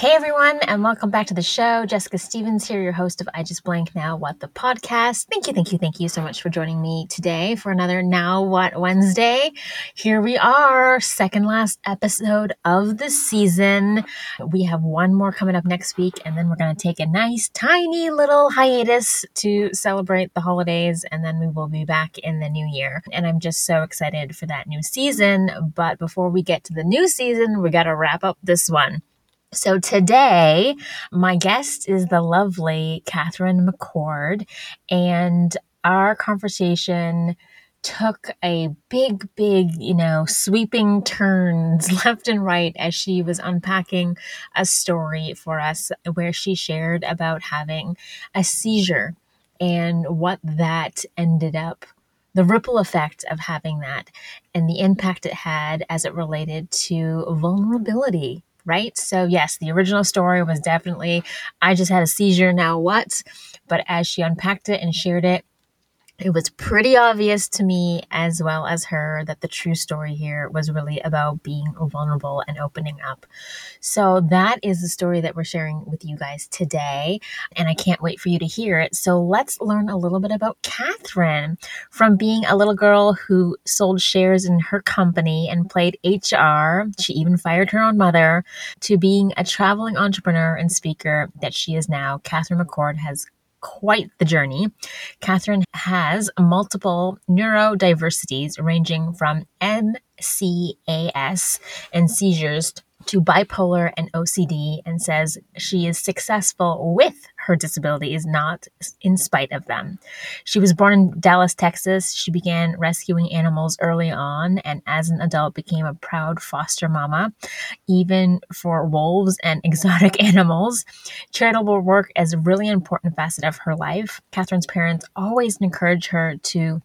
Hey everyone, and welcome back to the show. Jessica Stevens here, your host of I Just Blank Now What the podcast. Thank you, thank you, thank you so much for joining me today for another Now What Wednesday. Here we are, second last episode of the season. We have one more coming up next week, and then we're going to take a nice, tiny little hiatus to celebrate the holidays, and then we will be back in the new year. And I'm just so excited for that new season. But before we get to the new season, we got to wrap up this one. So today, my guest is the lovely Katherine McCord, and our conversation took a big, big, you know, sweeping turns left and right as she was unpacking a story for us where she shared about having a seizure and what that ended up the ripple effect of having that and the impact it had as it related to vulnerability right? So, yes, the original story was definitely, I just had a seizure, now what? But as she unpacked it and shared it, it was pretty obvious to me as well as her that the true story here was really about being vulnerable and opening up. So that is the story that we're sharing with you guys today, and I can't wait for you to hear it. So let's learn a little bit about Katherine from being a little girl who sold shares in her company and played HR. She even fired her own mother to being a traveling entrepreneur and speaker that she is now. Katherine McCord has quite the journey. Katherine has multiple neurodiversities ranging from MCAS and seizures to bipolar and OCD and says she is successful with her disabilities, not in spite of them. She was born in Dallas, Texas. She began rescuing animals early on and as an adult became a proud foster mama, even for wolves and exotic animals. Charitable work is a really important facet of her life. Katherine's parents always encourage her to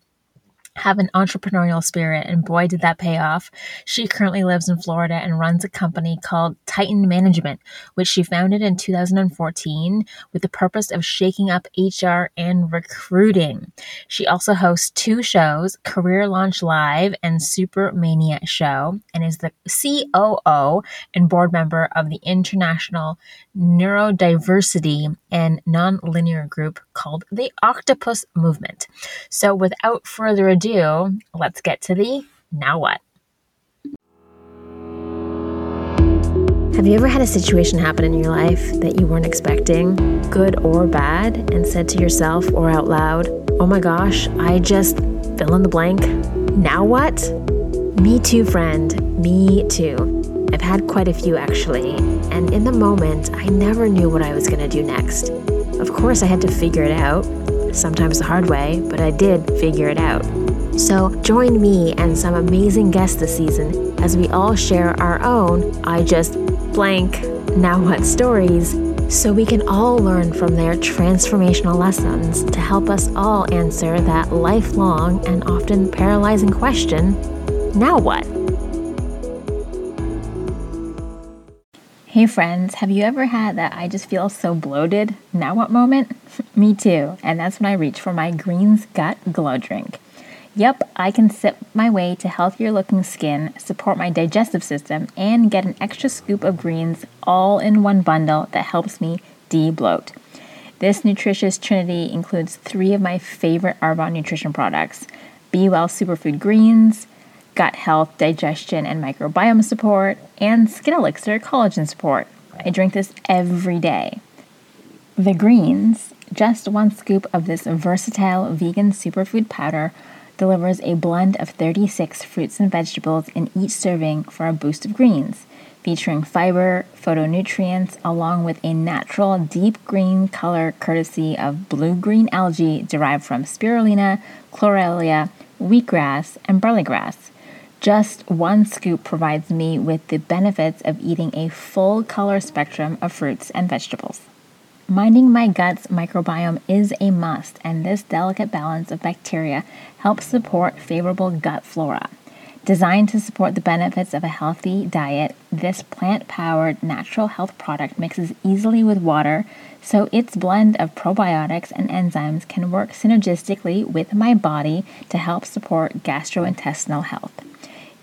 have an entrepreneurial spirit, and boy, did that pay off. She currently lives in Florida and runs a company called Titan Management, which she founded in 2014 with the purpose of shaking up HR and recruiting. She also hosts two shows, Career Launch Live and Super Mania Show, and is the COO and board member of the International Neurodiversity and Nonlinear group called the Octopus Movement. So, without further ado, let's get to the now what. Have you ever had a situation happen in your life that you weren't expecting, good or bad, and said to yourself or out loud, oh my gosh, I just fill in the blank? Now what? Me too, friend. Me too. I've had quite a few actually, and in the moment, I never knew what I was going to do next. Of course, I had to figure it out, sometimes the hard way, but I did figure it out. So join me and some amazing guests this season as we all share our own I just blank now what stories so we can all learn from their transformational lessons to help us all answer that lifelong and often paralyzing question now what? Hey friends, have you ever had that I just feel so bloated? Now what moment? Me too, and that's when I reach for my Greens Gut Glow Drink. Yep, I can sip my way to healthier looking skin, support my digestive system, and get an extra scoop of greens all in one bundle that helps me de-bloat. This nutritious trinity includes three of my favorite Arbonne nutrition products Be Well Superfood Greens, Gut Health, Digestion, and Microbiome Support, and Skin Elixir Collagen Support. I drink this every day. The greens, just one scoop of this versatile vegan superfood powder delivers a blend of 36 fruits and vegetables in each serving for a boost of greens, featuring fiber, phytonutrients, along with a natural deep green color courtesy of blue green algae derived from spirulina, chlorella, wheatgrass, and barleygrass. Just one scoop provides me with the benefits of eating a full color spectrum of fruits and vegetables. Minding my gut's microbiome is a must, and this delicate balance of bacteria helps support favorable gut flora. Designed to support the benefits of a healthy diet, this plant powered natural health product mixes easily with water, so its blend of probiotics and enzymes can work synergistically with my body to help support gastrointestinal health.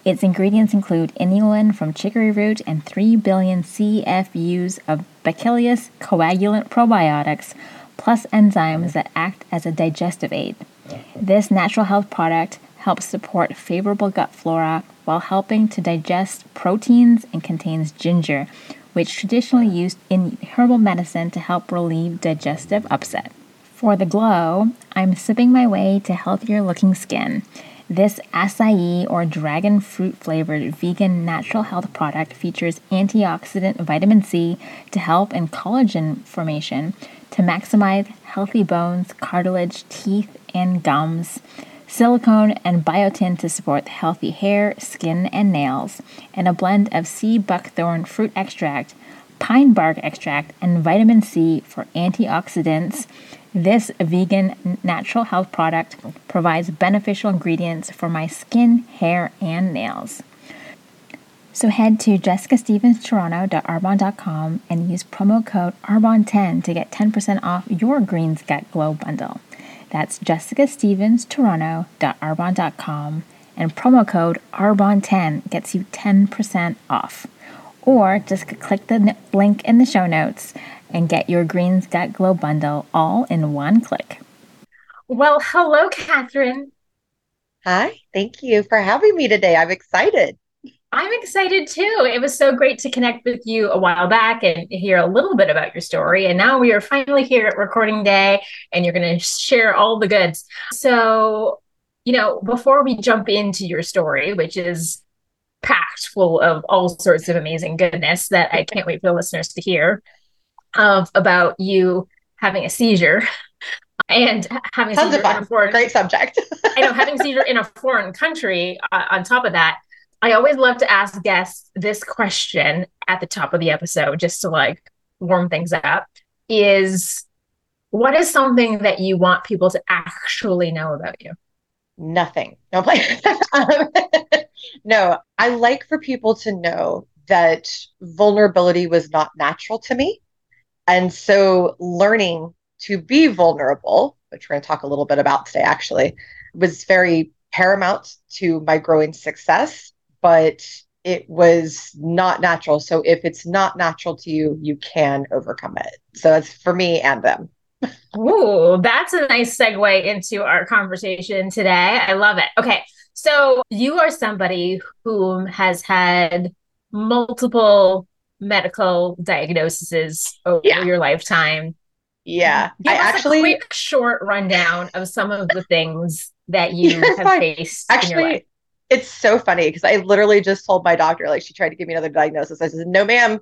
Its ingredients include inulin from chicory root and 3 billion CFUs of Bacillus coagulans probiotics, plus enzymes that act as a digestive aid. Mm-hmm. This natural health product helps support favorable gut flora while helping to digest proteins and contains ginger, which traditionally used in herbal medicine to help relieve digestive upset. For the glow, I'm sipping my way to healthier looking skin. This acai or dragon fruit flavored vegan natural health product features antioxidant vitamin C to help in collagen formation to maximize healthy bones, cartilage, teeth, and gums silicone and biotin to support healthy hair, skin, and nails, and a blend of sea buckthorn fruit extract, pine bark extract, and vitamin C for antioxidants. This vegan natural health product provides beneficial ingredients for my skin, hair, and nails. So head to jessicastevens.toronto.arbonne.com and use promo code ARBON10 to get 10% off your Greens Gut Glow bundle. That's jessicastevens.toronto.arbonne.com and promo code ARBON10 gets you 10% off. Or just click the link in the show notes and get your Greens Gut Glow bundle all in one click. Well, hello, Katherine. Hi, thank you for having me today. I'm excited. I'm excited too. It was so great to connect with you a while back and hear a little bit about your story. And now we are finally here at recording day and you're going to share all the goods. So, you know, before we jump into your story, which is packed full of all sorts of amazing goodness that I can't wait for the listeners to hear of about you having a seizure and having Tons of fun. Foreign, great subject. I know having seizure in a foreign country uh, on top of that I always love to ask guests this question at the top of the episode just to like warm things up is what is something that you want people to actually know about you? Nothing. No play. no, I like for people to know that vulnerability was not natural to me. And so learning to be vulnerable, which we're going to talk a little bit about today actually, was very paramount to my growing success but it was not natural. So if it's not natural to you, you can overcome it. So that's for me and them. Ooh, that's a nice segue into our conversation today. I love it. Okay. So you are somebody who has had multiple medical diagnoses over yeah. your lifetime. Yeah. Give I actually a quick short rundown of some of the things that you have faced actually, in your life it's so funny because I literally just told my doctor, like, she tried to give me another diagnosis. I said, no, ma'am,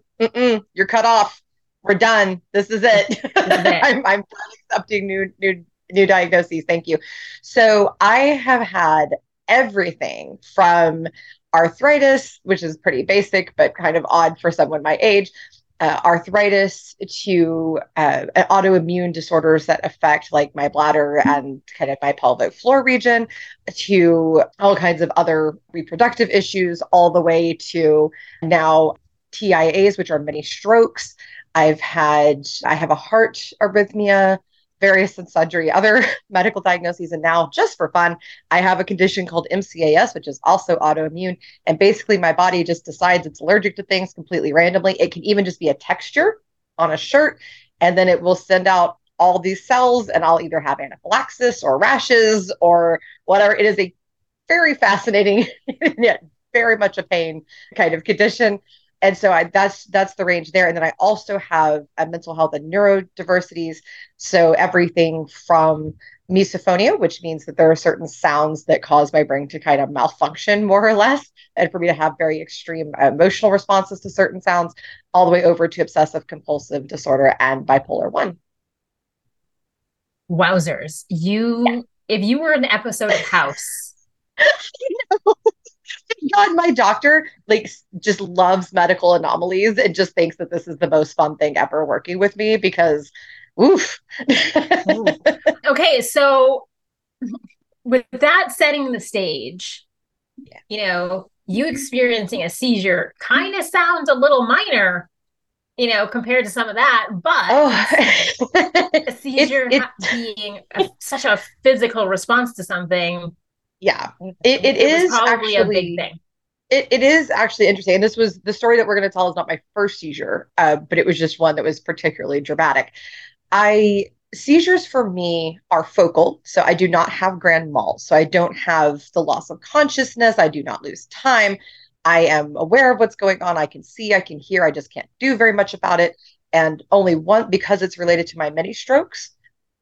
you're cut off. We're done. This is it. This is it. I'm, I'm accepting new, new, new diagnoses. Thank you. So I have had everything from arthritis, which is pretty basic, but kind of odd for someone my age, uh, arthritis to uh, autoimmune disorders that affect like my bladder and kind of my pelvic floor region to all kinds of other reproductive issues all the way to now TIAs which are mini strokes. I've had I have a heart arrhythmia various and sundry other medical diagnoses. And now, just for fun, I have a condition called MCAS, which is also autoimmune. And basically, my body just decides it's allergic to things completely randomly. It can even just be a texture on a shirt, and then it will send out all these cells, and I'll either have anaphylaxis or rashes or whatever. It is a very fascinating, yet very much a pain kind of condition and so I, that's that's the range there. And then i also have a mental health and neurodiversities. So everything from misophonia which means that there are certain sounds that cause my brain to kind of malfunction more or less and for me to have very extreme emotional responses to certain sounds all the way over to obsessive compulsive disorder and bipolar 1 wowzers. You yeah. if you were an episode of house God, my doctor like just loves medical anomalies and just thinks that this is the most fun thing ever working with me because oof. Okay, so with that setting the stage, yeah. you know, you experiencing a seizure kind of sounds a little minor, you know, compared to some of that, but oh. a seizure it, it, being a, such a physical response to something yeah it, it, it is probably actually, a big thing it, it is actually interesting. And this was the story that we're going to tell is not my first seizure, uh, but it was just one that was particularly dramatic. I seizures for me are focal. So I do not have grand mal. So I don't have the loss of consciousness. I do not lose time. I am aware of what's going on. I can see, I can hear. I just can't do very much about it. And only one, because it's related to my many strokes,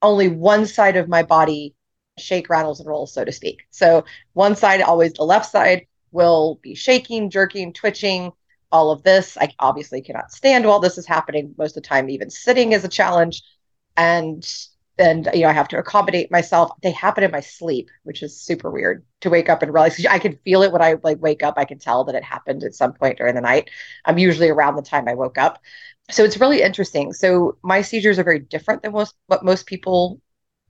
only one side of my body shake, rattles, and rolls, so to speak. So one side, always the left side, will be shaking, jerking, twitching, all of this. I obviously cannot stand while this is happening. Most of the time, even sitting is a challenge. And then, you know, I have to accommodate myself. They happen in my sleep, which is super weird to wake up and realize I can feel it when I like wake up. I can tell that it happened at some point during the night. I'm usually around the time I woke up. So it's really interesting. So my seizures are very different than most what most people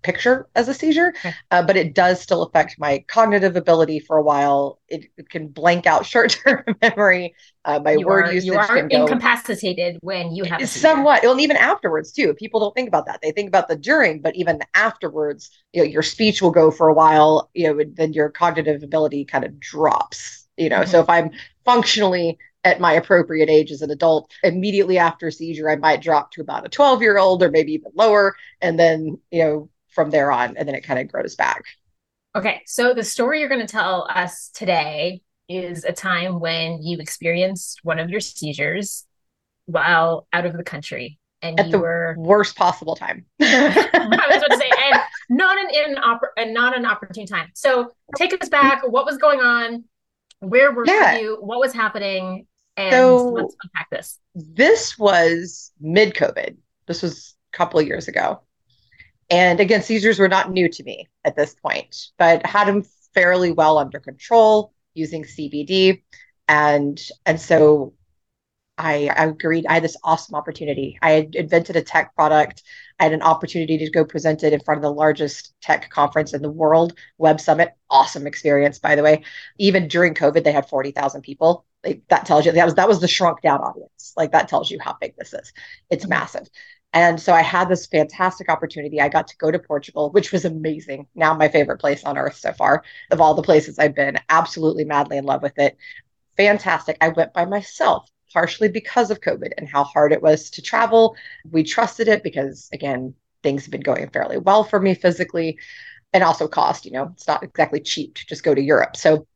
picture as a seizure, okay. uh, but it does still affect my cognitive ability for a while. It, it can blank out short term memory. Uh, my you word are, usage you are can go, incapacitated when you have somewhat. Well, and even afterwards too. People don't think about that. They think about the during, but even afterwards, you know, your speech will go for a while. You know, then your cognitive ability kind of drops. You know, mm-hmm. so if I'm functionally at my appropriate age as an adult. Immediately after seizure, I might drop to about a 12 year old or maybe even lower. And then, you know, from there on, and then it kind of grows back. Okay, so the story you're going to tell us today is a time when you experienced one of your seizures while out of the country, and At you the were worst possible time. I was about to say, and not an and not an opportune time. So take us back. What was going on? Where were yeah. you? What was happening? And so, let's unpack this. This was mid COVID. This was a couple of years ago. And again, seizures were not new to me at this point, but had them fairly well under control using CBD. And and so I, I agreed. I had this awesome opportunity. I had invented a tech product. I had an opportunity to go present it in front of the largest tech conference in the world, Web Summit. Awesome experience, by the way. Even during COVID, they had 40,000 people. Like that tells you that was that was the shrunk down audience. Like that tells you how big this is. It's massive. And so I had this fantastic opportunity. I got to go to Portugal, which was amazing. Now, my favorite place on earth so far of all the places I've been, absolutely madly in love with it. Fantastic. I went by myself, partially because of COVID and how hard it was to travel. We trusted it because, again, things have been going fairly well for me physically and also cost. You know, it's not exactly cheap to just go to Europe. So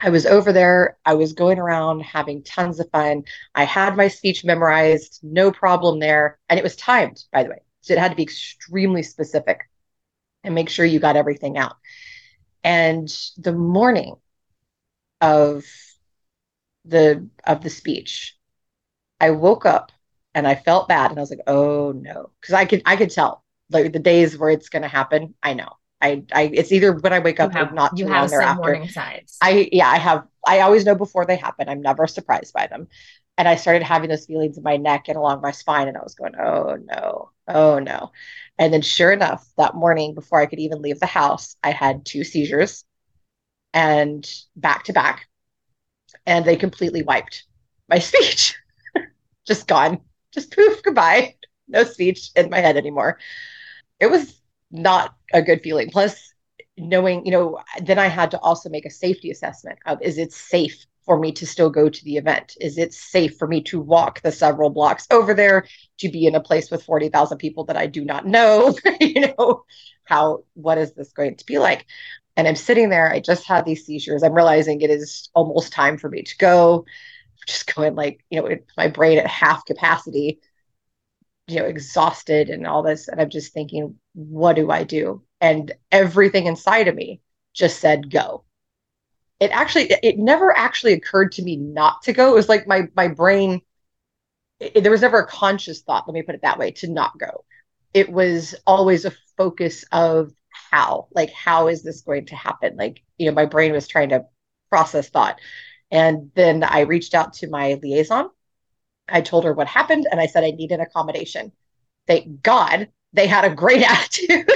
I was over there. I was going around having tons of fun. I had my speech memorized, no problem there. And it was timed, by the way. So it had to be extremely specific and make sure you got everything out. And the morning of the of the speech, I woke up and I felt bad and I was like, oh no. Because I could I could tell like the days where it's gonna happen, I know. I, I it's either when I wake up have, or not too long thereafter. Morning sides. I yeah, I have I always know before they happen. I'm never surprised by them. And I started having those feelings in my neck and along my spine, and I was going, oh no, oh no. And then sure enough, that morning before I could even leave the house, I had two seizures and back to back. And they completely wiped my speech. Just gone. Just poof, goodbye. No speech in my head anymore. It was not a good feeling. Plus, knowing, you know, then I had to also make a safety assessment of is it safe for me to still go to the event? Is it safe for me to walk the several blocks over there to be in a place with 40,000 people that I do not know? you know, how, what is this going to be like? And I'm sitting there, I just had these seizures. I'm realizing it is almost time for me to go. Just going like, you know, my brain at half capacity you know exhausted and all this and i'm just thinking what do i do? And everything inside of me just said go. It actually it never actually occurred to me not to go. It was like my my brain it, there was never a conscious thought let me put it that way to not go. It was always a focus of how like how is this going to happen? Like you know my brain was trying to process thought. And then i reached out to my liaison I told her what happened and I said I need an accommodation. Thank God they had a great attitude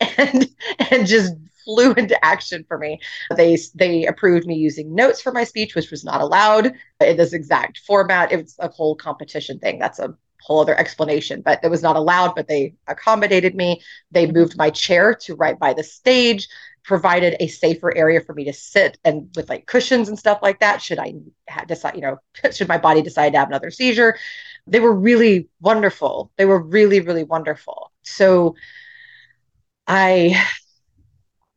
and and just flew into action for me. They they approved me using notes for my speech, which was not allowed in this exact format. It was a whole competition thing. That's a whole other explanation, but it was not allowed. But they accommodated me. They moved my chair to right by the stage provided a safer area for me to sit and with like cushions and stuff like that should i decide you know should my body decide to have another seizure? They were really wonderful. They were really really wonderful. So i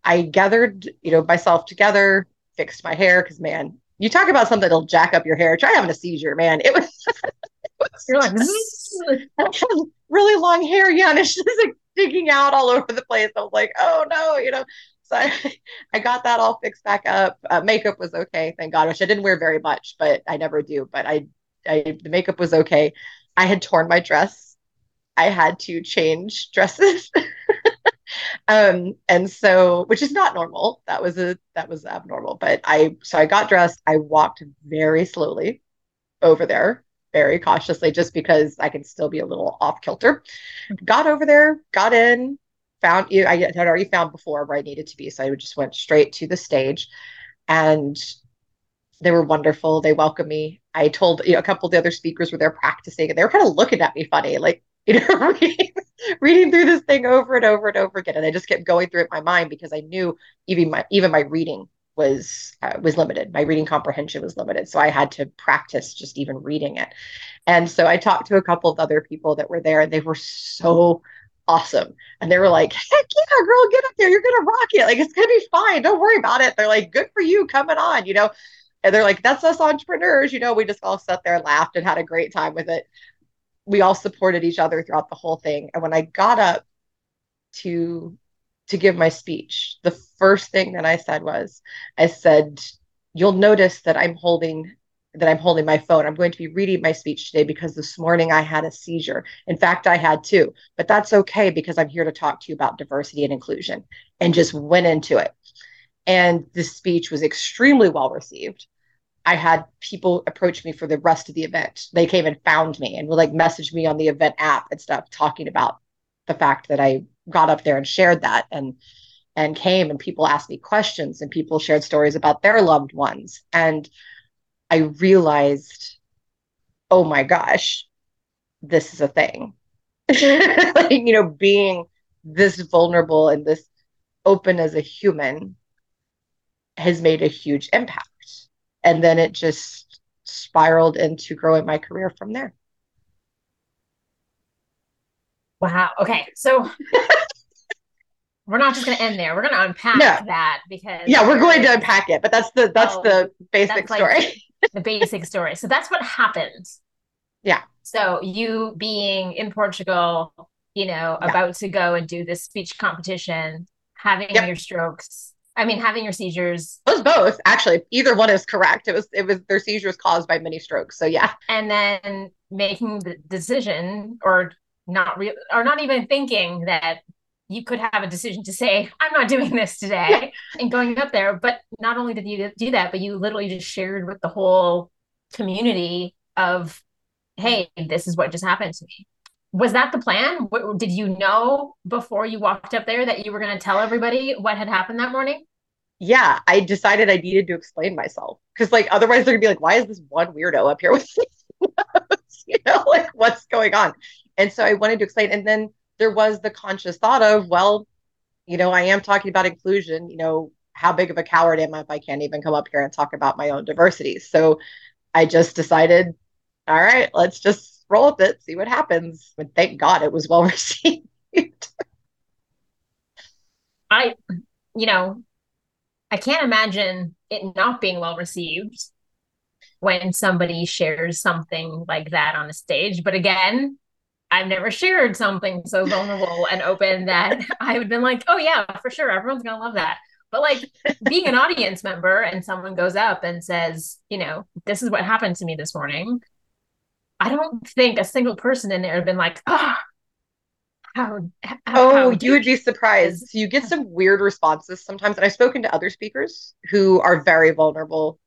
i gathered you know myself together fixed my hair because man you talk about something that'll jack up your hair. Try having a seizure man. It was, it was you're like really long hair yeah and it's just like digging out all over the place. I was like oh no you know so I, I got that all fixed back up. Uh, makeup was okay, thank God. Which I didn't wear very much, but I never do. But I, I the makeup was okay. I had torn my dress. I had to change dresses. um, and so which is not normal. That was a that was abnormal. But I so I got dressed. I walked very slowly over there very cautiously just because I can still be a little off kilter. Got over there, got in, found I had already found before where I needed to be. So I just went straight to the stage and they were wonderful. They welcomed me. I told you know a couple of the other speakers were there practicing and they were kind of looking at me funny, like, you know, reading, reading through this thing over and over and over again. And I just kept going through it in my mind because I knew even my even my reading was uh, was limited. My reading comprehension was limited, so I had to practice just even reading it. And so I talked to a couple of other people that were there, and they were so awesome. And they were like, heck yeah, girl, get up there. You're going to rock it. Like, it's going to be fine. Don't worry about it. They're like, good for you coming on, you know? And they're like, that's us entrepreneurs. You know, we just all sat there and laughed and had a great time with it. We all supported each other throughout the whole thing. And when I got up to to give my speech, the first thing that I said was, I said, you'll notice that I'm holding that I'm holding my phone. I'm going to be reading my speech today because this morning I had a seizure. In fact, I had two, but that's okay because I'm here to talk to you about diversity and inclusion and just went into it. And the speech was extremely well received. I had people approach me for the rest of the event. They came and found me and would like message me on the event app and stuff, talking about the fact that I got up there and shared that and and came and people asked me questions and people shared stories about their loved ones. And I realized, oh my gosh, this is a thing. like, you know, being this vulnerable and this open as a human has made a huge impact. And then it just spiraled into growing my career from there. Wow. Okay. So we're not just going to end there. We're going to unpack that because yeah, we're going to unpack it. But that's the that's oh, the basic that's story. The basic story. So that's what happened. Yeah. So you being in Portugal, you know, yeah. about to go and do this speech competition, having yep. your strokes. I mean, having your seizures. It was both, actually. Either one is correct. It was it was their seizures caused by mini strokes. So yeah. And then making the decision or not real or not even thinking that you could have a decision to say, I'm not doing this today and going up there. But not only did you do that, but you literally just shared with the whole community of, hey, this is what just happened to me. Was that the plan? What, did you know before you walked up there that you were going to tell everybody what had happened that morning? Yeah, I decided I needed to explain myself because, like, otherwise they're gonna be like, "Why is this one weirdo up here with you know, like what's going on?" And so I wanted to explain, and then there was the conscious thought of, well, you know, I am talking about inclusion, you know, how big of a coward am I if I can't even come up here and talk about my own diversity? So I just decided, all right, let's just roll with it, see what happens. And thank God it was well received. I, you know, I can't imagine it not being well received when somebody shares something like that on a stage. But again, I've never shared something so vulnerable and open that I would have been like, oh yeah, for sure, everyone's gonna love that. But like being an audience member and someone goes up and says, you know, this is what happened to me this morning. I don't think a single person in there had been like, ah, oh, how, how, oh, how you would be surprised. You get some weird responses sometimes. And I've spoken to other speakers who are very vulnerable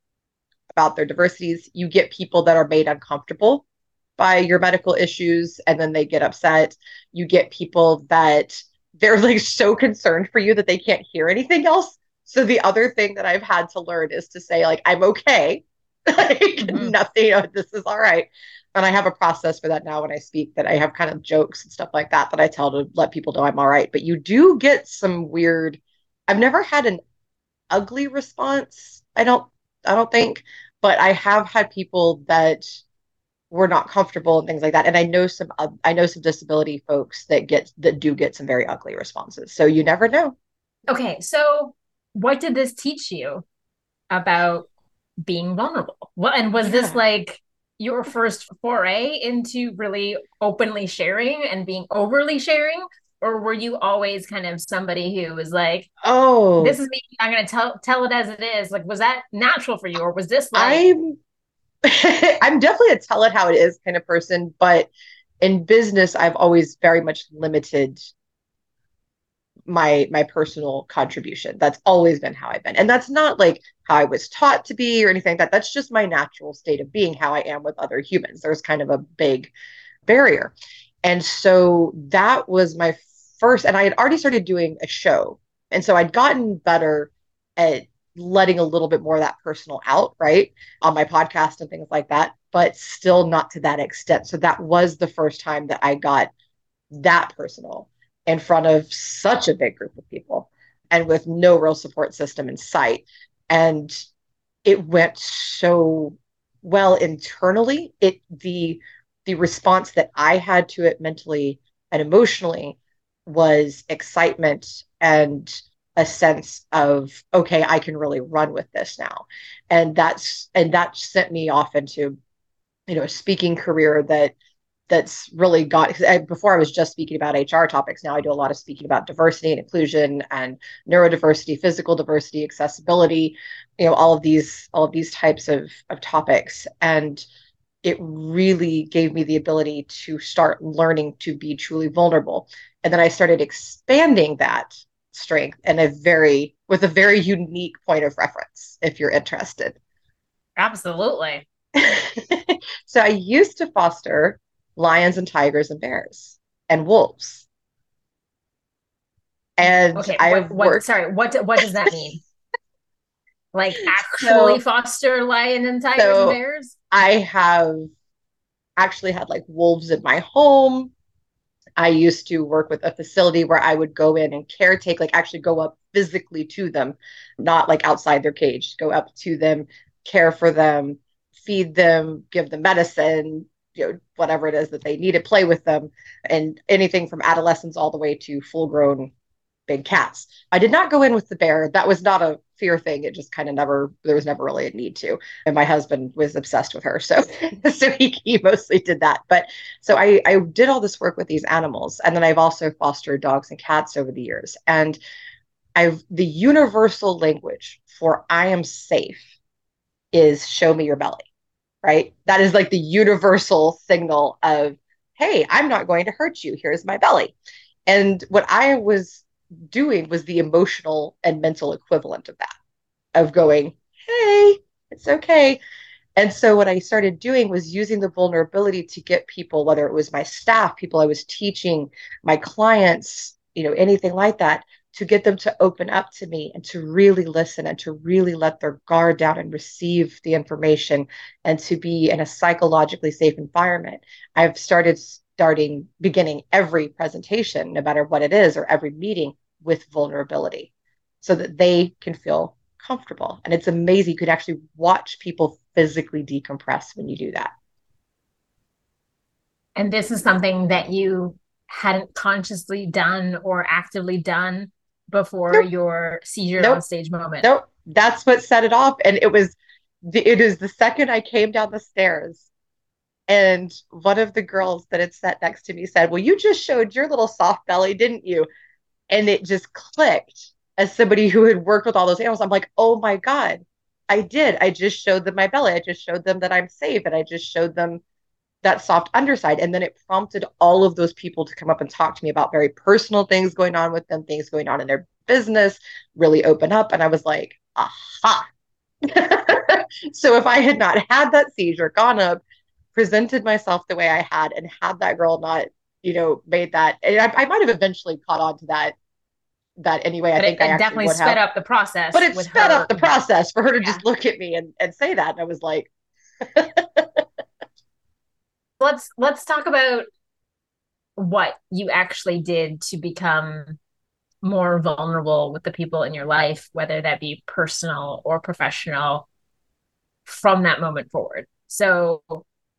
about their diversities. You get people that are made uncomfortable by your medical issues and then they get upset. You get people that they're like so concerned for you that they can't hear anything else. So the other thing that I've had to learn is to say like I'm okay. like mm-hmm. nothing, know, this is all right. And I have a process for that now when I speak that I have kind of jokes and stuff like that that I tell to let people know I'm all right. But you do get some weird I've never had an ugly response. I don't I don't think, but I have had people that were not comfortable and things like that. And I know some uh, I know some disability folks that get that do get some very ugly responses. So you never know. Okay, so what did this teach you about being vulnerable? What and was yeah. this like your first foray into really openly sharing and being overly sharing? Or were you always kind of somebody who was like, "Oh, this is me. I'm going to tell tell it as it is." Like, was that natural for you, or was this like? I'm I'm definitely a tell it how it is kind of person, but in business, I've always very much limited my my personal contribution. That's always been how I've been. And that's not like how I was taught to be or anything like that. That's just my natural state of being, how I am with other humans. There's kind of a big barrier. And so that was my first and I had already started doing a show. And so I'd gotten better at letting a little bit more of that personal out, right? On my podcast and things like that, but still not to that extent. So that was the first time that I got that personal in front of such a big group of people and with no real support system in sight. And it went so well internally. It the the response that I had to it mentally and emotionally was excitement and a sense of okay i can really run with this now. And that's and that sent me off into you know a speaking career that that's really got I, before i was just speaking about hr topics. Now i do a lot of speaking about diversity and inclusion and neurodiversity physical diversity accessibility you know all of these all of these types of of topics. And it really gave me the ability to start learning to be truly vulnerable. And then i started expanding that strength and a very with a very unique point of reference if you're interested absolutely so i used to foster lions and tigers and bears and wolves. And okay, I what, what, worked... sorry, what what does that mean? like actually so, foster lion and tigers so and bears? I have actually had like wolves in my home. I used to work with a facility where I would go in and caretake, like actually go up physically to them, not like outside their cage, go up to them, care for them, feed them, give them medicine, you know whatever it is that they need to play with them and anything from adolescents all the way to full grown big cats. I did not go in with the bear. That was not a fear thing. It just kind of never there was never really a need to. And my husband was obsessed with her. So so he, he mostly did that. But so i i did all this work with these animals. And then i've also fostered dogs and cats over the years. And i've the universal language for i am safe is show me your belly right? That is like the universal signal of, hey, I'm not going to hurt you. Here's my belly. And what I was doing was the emotional and mental equivalent of that, of going, hey, it's okay. And so what I started doing was using the vulnerability to get people, whether it was my staff, people I was teaching, my clients, you know, anything like that, to get them to open up to me and to really listen and to really let their guard down and receive the information and to be in a psychologically safe environment. I've started starting beginning every presentation, no matter what it is, or every meeting with vulnerability so that they can feel comfortable. And it's amazing. You can actually watch people physically decompress when you do that. And this is something that you hadn't consciously done or actively done before nope. your seizure nope. on stage moment. Nope. That's what set it off. And it was the, it is the second I came down the stairs and one of the girls that had sat next to me said, Well, you just showed your little soft belly, didn't you? And it just clicked as somebody who had worked with all those animals. I'm like, Oh my God, I did. I just showed them my belly. I just showed them that I'm safe. And I just showed them that soft underside. And then it prompted all of those people to come up and talk to me about very personal things going on with them, things going on in their business, really open up. And I was like, aha. so if I had not had that seizure, gone up, presented myself the way I had, and had that girl not, you know, made that, I, I might have eventually caught on to that that anyway. But I think it, I definitely sped have. up the process. But it sped her. up the process for her to yeah. just look at me and, and say that. And I was like, let's let's talk about what you actually did to become more vulnerable with the people in your life, whether that be personal or professional, from that moment forward. So,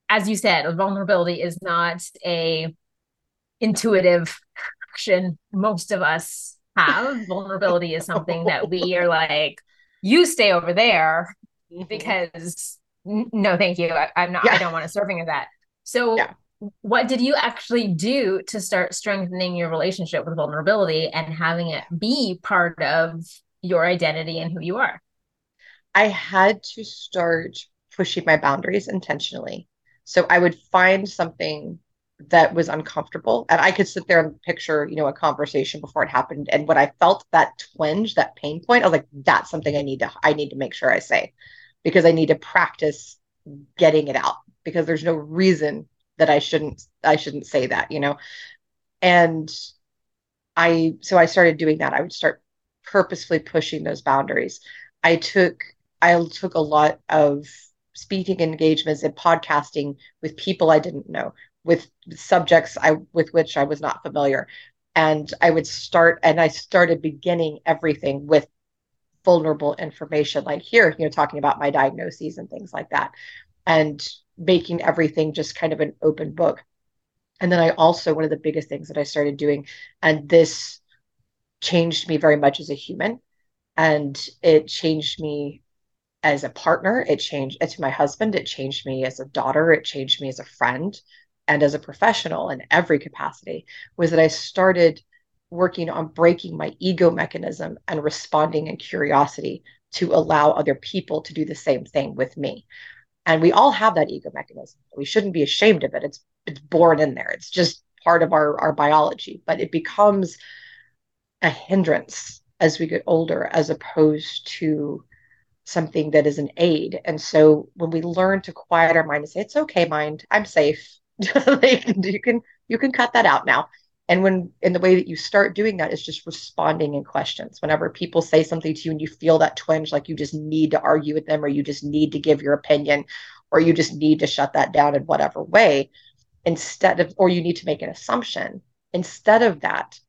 as you said, vulnerability is not a intuitive action most of us have. Vulnerability is something that we are like, you stay over there mm-hmm. because no, thank you. I, am not. Yeah. I don't want a serving of that. So, yeah. what did you actually do to start strengthening your relationship with vulnerability and having it be part of your identity and who you are? I had to start pushing my boundaries intentionally. So I would find something that was uncomfortable and I could sit there and picture, you know, a conversation before it happened. And when I felt that twinge, that pain point, I was like, that's something I need to, I need to make sure I say because I need to practice getting it out because there's no reason that I shouldn't, I shouldn't say that, you know? And I, so I started doing that. I would start purposefully pushing those boundaries. I took I took a lot of speaking engagements and podcasting with people I didn't know, with subjects I with which I was not familiar. And I would start and I started beginning everything with vulnerable information, like here, you know, talking about my diagnoses and things like that, and making everything just kind of an open book. And then I also, one of the biggest things that I started doing, and this changed me very much as a human, and it changed me as a partner. It changed it to my husband. It changed me as a daughter. It changed me as a friend and as a professional in every capacity was that I started working on breaking my ego mechanism and responding in curiosity to allow other people to do the same thing with me. And we all have that ego mechanism. We shouldn't be ashamed of it. It's it's born in there. It's just part of our, our biology, but it becomes a hindrance as we get older as opposed to something that is an aid. And so when we learn to quiet our mind and say, it's okay, mind, I'm safe. like, you can you can cut that out now. And when in the way that you start doing that is just responding in questions. Whenever people say something to you and you feel that twinge, like you just need to argue with them or you just need to give your opinion or you just need to shut that down in whatever way, instead of or you need to make an assumption, instead of that,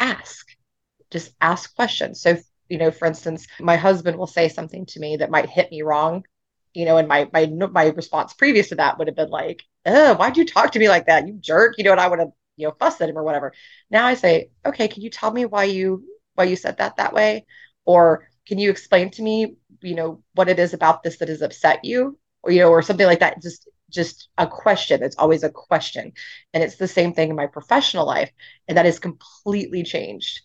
ask. Just ask questions. So you know for instance my husband will say something to me that might hit me wrong you know and my my my response previous to that would have been like oh why'd you talk to me like that you jerk you know and i would have you know fussed at him or whatever. Now i say okay can you tell me why you why you said that that way? Or can you explain to me you know what it is about this that has upset you? Or you know or something like that just just a question it's always a question. And it's the same thing in my professional life and that has completely changed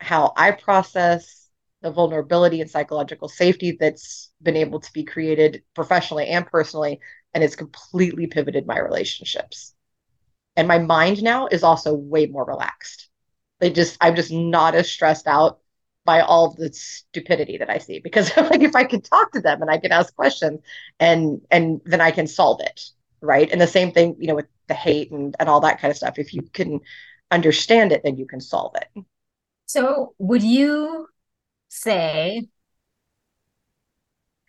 how i process the vulnerability and psychological safety that's been able to be created professionally and personally and it's completely pivoted my relationships. And my mind now is also way more relaxed. They just i'm just not as stressed out by all the stupidity that i see because like if i can talk to them and i can ask questions and and then i can solve it right? And the same thing you know with the hate and and all that kind of stuff. If you can understand it then you can solve it. So would you say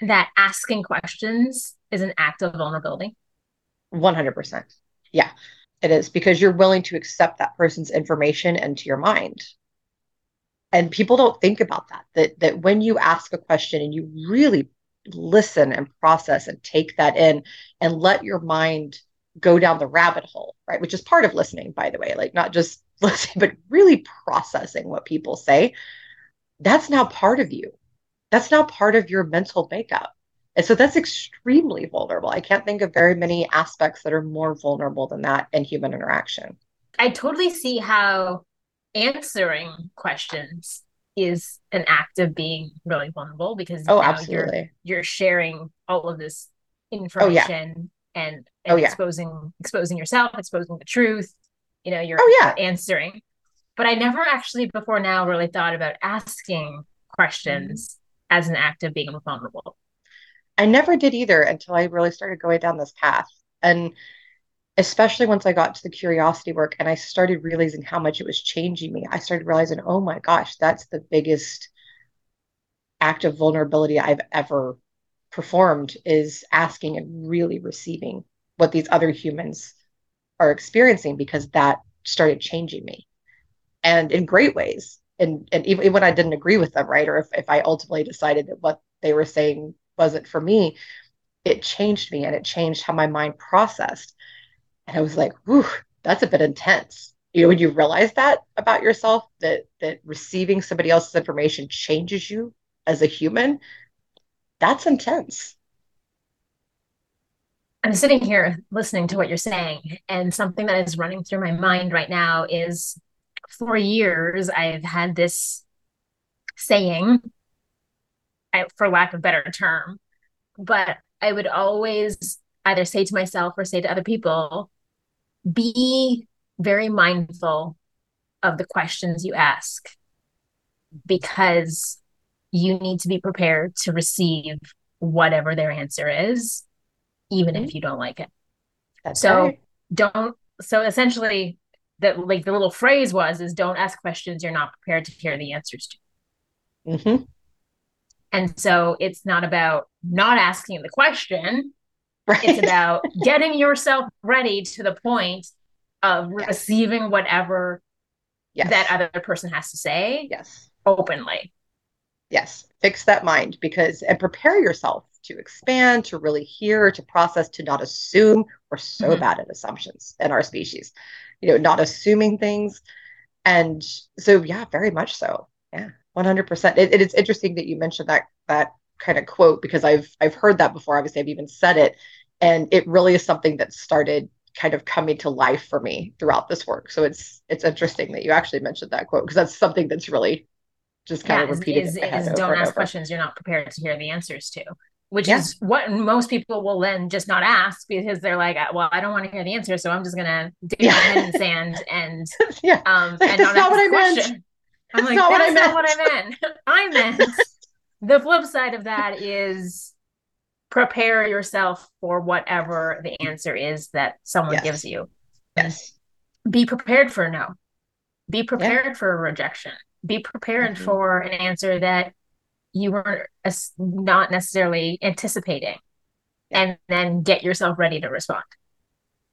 that asking questions is an act of vulnerability? 100%. Yeah, it is because you're willing to accept that person's information into your mind. And people don't think about that, that that when you ask a question and you really listen and process and take that in and let your mind go down the rabbit hole, right? Which is part of listening, by the way, like not just listening, but really processing what people say that's now part of you. That's now part of your mental makeup. And so that's extremely vulnerable. I can't think of very many aspects that are more vulnerable than that in human interaction. I totally see how answering questions is an act of being really vulnerable because oh, absolutely. You're, you're sharing all of this information oh, yeah. and, and oh, yeah. exposing exposing yourself, exposing the truth. You know, you're oh, yeah. answering but I never actually before now really thought about asking questions as an act of being vulnerable. I never did either until I really started going down this path. And especially once I got to the curiosity work and I started realizing how much it was changing me, I started realizing, oh my gosh, that's the biggest act of vulnerability I've ever performed is asking and really receiving what these other humans are experiencing because that started changing me and in great ways and and even when I didn't agree with them, right? Or if, if I ultimately decided that what they were saying wasn't for me, it changed me and it changed how my mind processed. And I was like, whew, that's a bit intense. You know, when you realize that about yourself, that that receiving somebody else's information changes you as a human, that's intense. I'm sitting here listening to what you're saying, and something that is running through my mind right now is for years I've had this saying, for lack of better term, but I would always either say to myself or say to other people, be very mindful of the questions you ask because you need to be prepared to receive whatever their answer is, even mm-hmm. if you don't like it. That's so right. don't so essentially that like the little phrase was is don't ask questions you're not prepared to hear the answers to. Mm-hmm. And so it's not about not asking the question. Right. It's about getting yourself ready to the point of yes. receiving whatever yes. that other person has to say. Yes. Openly. Yes. Fix that mind because and prepare yourself to expand, to really hear, to process, to not assume. We're so mm-hmm. bad at assumptions in our species, you know, not assuming things. And so, yeah, very much so. Yeah, 100%. It, it is interesting that you mentioned that, that kind of quote because I've, I've heard that before. Obviously, I've even said it. And it really is something that started kind of coming to life for me throughout this work. So it's, it's interesting that you actually mentioned that quote because that's something that's really just kind yeah, of repeating is, is, is don't ask questions you're not prepared to hear the answers to which yeah. is what most people will then just not ask because they're like, well, I don't want to hear the answer, so I'm just gonna dig yeah. my head in the sand and yeah, um, and not, not what I question. meant. I'm like, not that's not what I meant. I meant the flip side of that is prepare yourself for whatever the answer is that someone yes. gives you. Yes. Be prepared for no. Be prepared yeah. for a rejection. Be prepared mm-hmm. for an answer that you were not necessarily anticipating and then get yourself ready to respond.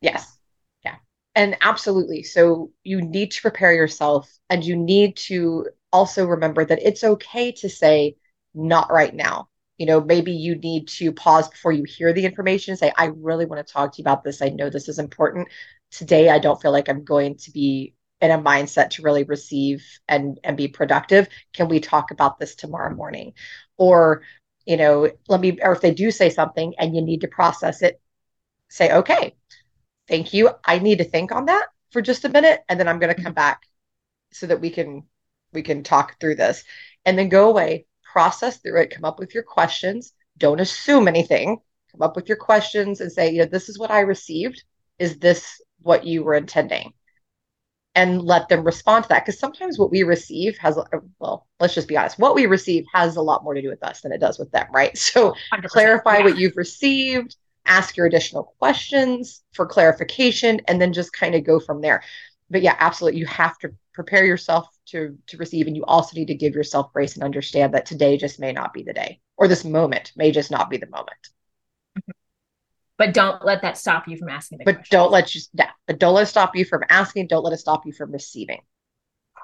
Yes. Yeah. And absolutely. So you need to prepare yourself and you need to also remember that it's okay to say, not right now. You know, maybe you need to pause before you hear the information and say, I really want to talk to you about this. I know this is important. Today, I don't feel like I'm going to be in a mindset to really receive and and be productive can we talk about this tomorrow morning? Or you know let me or if they do say something and you need to process it say okay thank you. I need to think on that for just a minute and then i'm going to come back so that we can we can talk through this. And then go away process through it come up with your questions. Don't assume anything. Come up with your questions and say you know this is what i received. Is this what you were intending and let them respond to that. Because sometimes what we receive has well let's just be honest what we receive has a lot more to do with us than it does with them right? So clarify yeah. what you've received ask your additional questions for clarification and then just kind of go from there. But yeah absolutely you have to prepare yourself to to receive and you also need to give yourself grace and understand that today just may not be the day or this moment may just not be the moment but don't let that stop you from asking but question. don't let you yeah but don't let it stop you from asking. Don't let it stop you from receiving.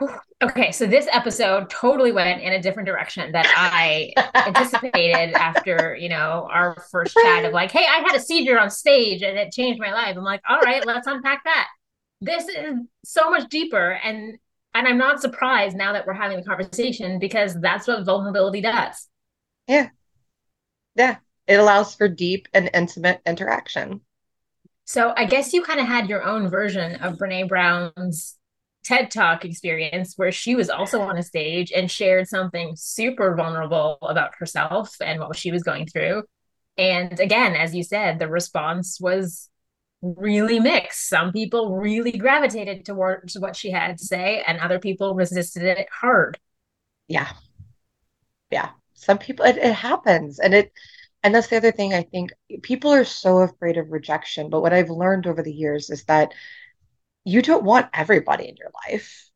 Okay so this episode totally went in a different direction that i anticipated after you know our first chat of like hey i had a seizure on stage and it changed my life. I'm like all right let's unpack that. This is so much deeper and and i'm not surprised now that we're having the conversation because that's what vulnerability does. Yeah. Yeah it allows for deep and intimate interaction. So I guess you kind of had your own version of Brene Brown's TED Talk experience where she was also on a stage and shared something super vulnerable about herself and what she was going through. And again, as you said, the response was really mixed. Some people really gravitated towards what she had to say, and other people resisted it hard. Yeah. Yeah. Some people, it, it happens. And it, and that's the other thing I think people are so afraid of rejection. But what I've learned over the years is that you don't want everybody in your life.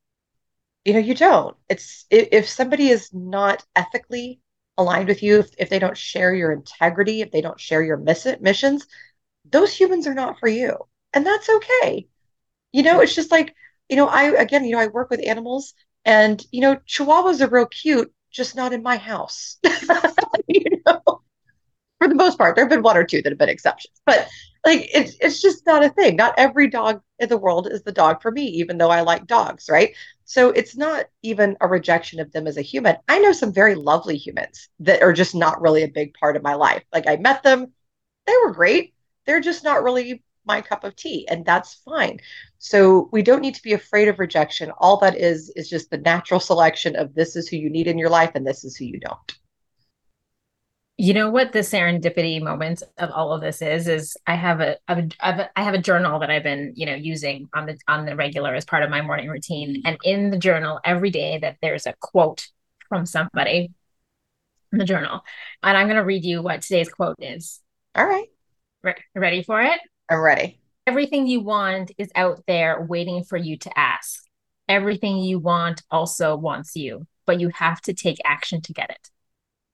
You know, you don't. It's if somebody is not ethically aligned with you, if, if they don't share your integrity, if they don't share your miss- missions, those humans are not for you. And that's okay. You know, it's just like, you know, I, again, you know, I work with animals And, you know, Chihuahuas are real cute, just not in my house. you know, for the most part, there have been one or two that have been exceptions, but like it's it's just not a thing. Not every dog in the world is the dog for me, even though I like dogs, right? So it's not even a rejection of them as a human. I know some very lovely humans that are just not really a big part of my life. Like I met them, they were great. They're just not really my cup of tea, and that's fine. So we don't need to be afraid of rejection. All that is is just the natural selection of this is who you need in your life and this is who you don't. You know what the serendipity moment of all of this is is I have a, I have a I have a journal that I've been you know using on the on the regular as part of my morning routine mm-hmm. and in the journal every day that there's a quote from somebody in the journal and I'm going to read you what today's quote is. All right. Re- ready for it? I'm ready. Everything you want is out there waiting for you to ask. Everything you want also wants you, but you have to take action to get it.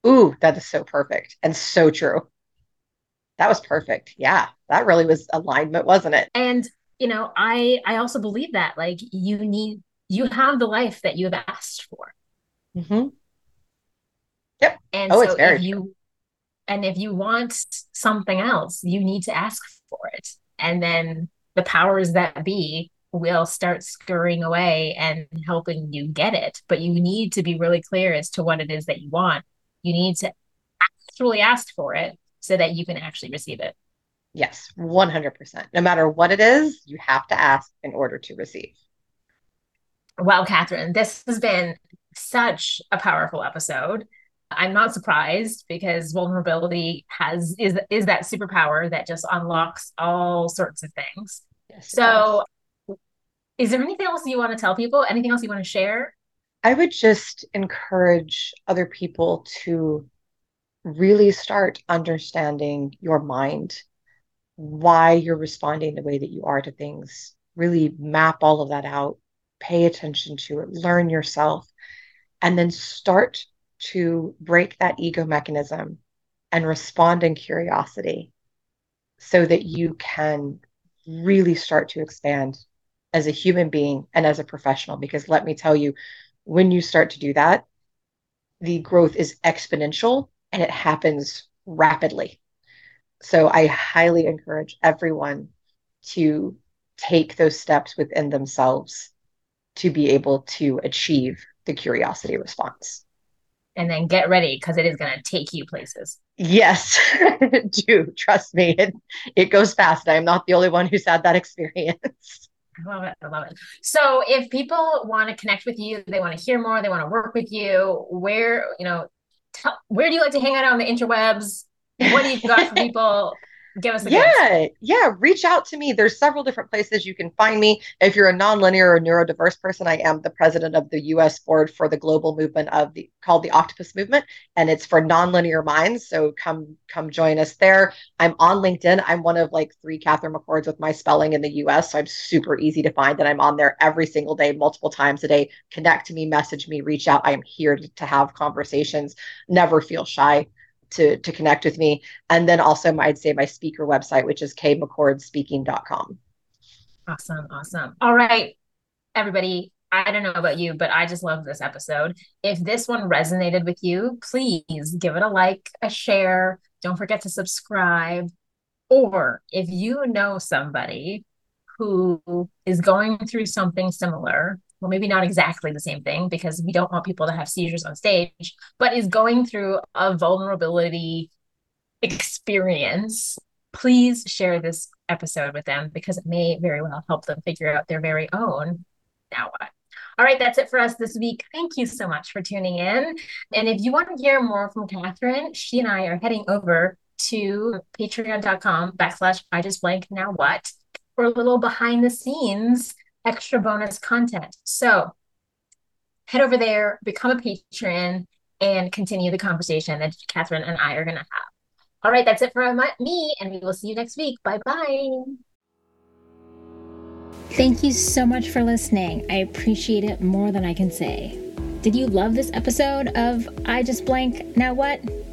Ooh, that is so perfect and so true. That was perfect. Yeah, that really was alignment, wasn't it? And you know, I I also believe that like you need you have the life that you have asked for. Mm-hmm. Yep. And oh, so if you and if you want something else, you need to ask for it. And then the powers that be will start scurrying away and helping you get it. But you need to be really clear as to what it is that you want you need to actually ask for it so that you can actually receive it. Yes, 100%. No matter what it is, you have to ask in order to receive. Wow, Katherine, this has been such a powerful episode. I'm not surprised because vulnerability has is is that superpower that just unlocks all sorts of things. Yes, so is there anything else you want to tell people? Anything else you want to share? I would just encourage other people to really start understanding your mind, why you're responding the way that you are to things. Really map all of that out, pay attention to it, learn yourself, and then start to break that ego mechanism and respond in curiosity so that you can really start to expand as a human being and as a professional. Because let me tell you, when you start to do that, the growth is exponential and it happens rapidly. So I highly encourage everyone to take those steps within themselves to be able to achieve the curiosity response. And then get ready because it is going to take you places. Yes, do trust me. It it goes fast. I am not the only one who's had that experience. I love it. I love it. So if people want to connect with you, they want to hear more, they want to work with you, where, you know, tell, where do you like to hang out on the interwebs? What do you got for people? Give us a yeah yeah reach out to me. There's several different places you can find me. If you're a nonlinear or neurodiverse person i am the president of the us board for the global movement of the called the octopus movement and it's for nonlinear minds so come come join us there. I'm on linkedin. I'm one of like three Katherine McCords with my spelling in the us so i'm super easy to find and i'm on there every single day multiple times a day. Connect to me message me reach out. I am here to, to have conversations. Never feel shy to to connect with me. And then also I'd say my speaker website, which is kmccordspeaking.com. Awesome. Awesome. All right, everybody. I don't know about you, but I just love this episode. If this one resonated with you, please give it a like, a share. Don't forget to subscribe. Or if you know somebody who is going through something similar well, maybe not exactly the same thing because we don't want people to have seizures on stage, but is going through a vulnerability experience, please share this episode with them because it may very well help them figure out their very own now what. All right, that's it for us this week. Thank you so much for tuning in. And if you want to hear more from Katherine, she and I are heading over to patreon.com backslash I just blank now what for a little behind the scenes extra bonus content. So head over there, become a patron, and continue the conversation that Katherine and I are going to have. All right, that's it for me, and we will see you next week. Bye bye. Thank you so much for listening. I appreciate it more than I can say. Did you love this episode of I Just Blank Now What?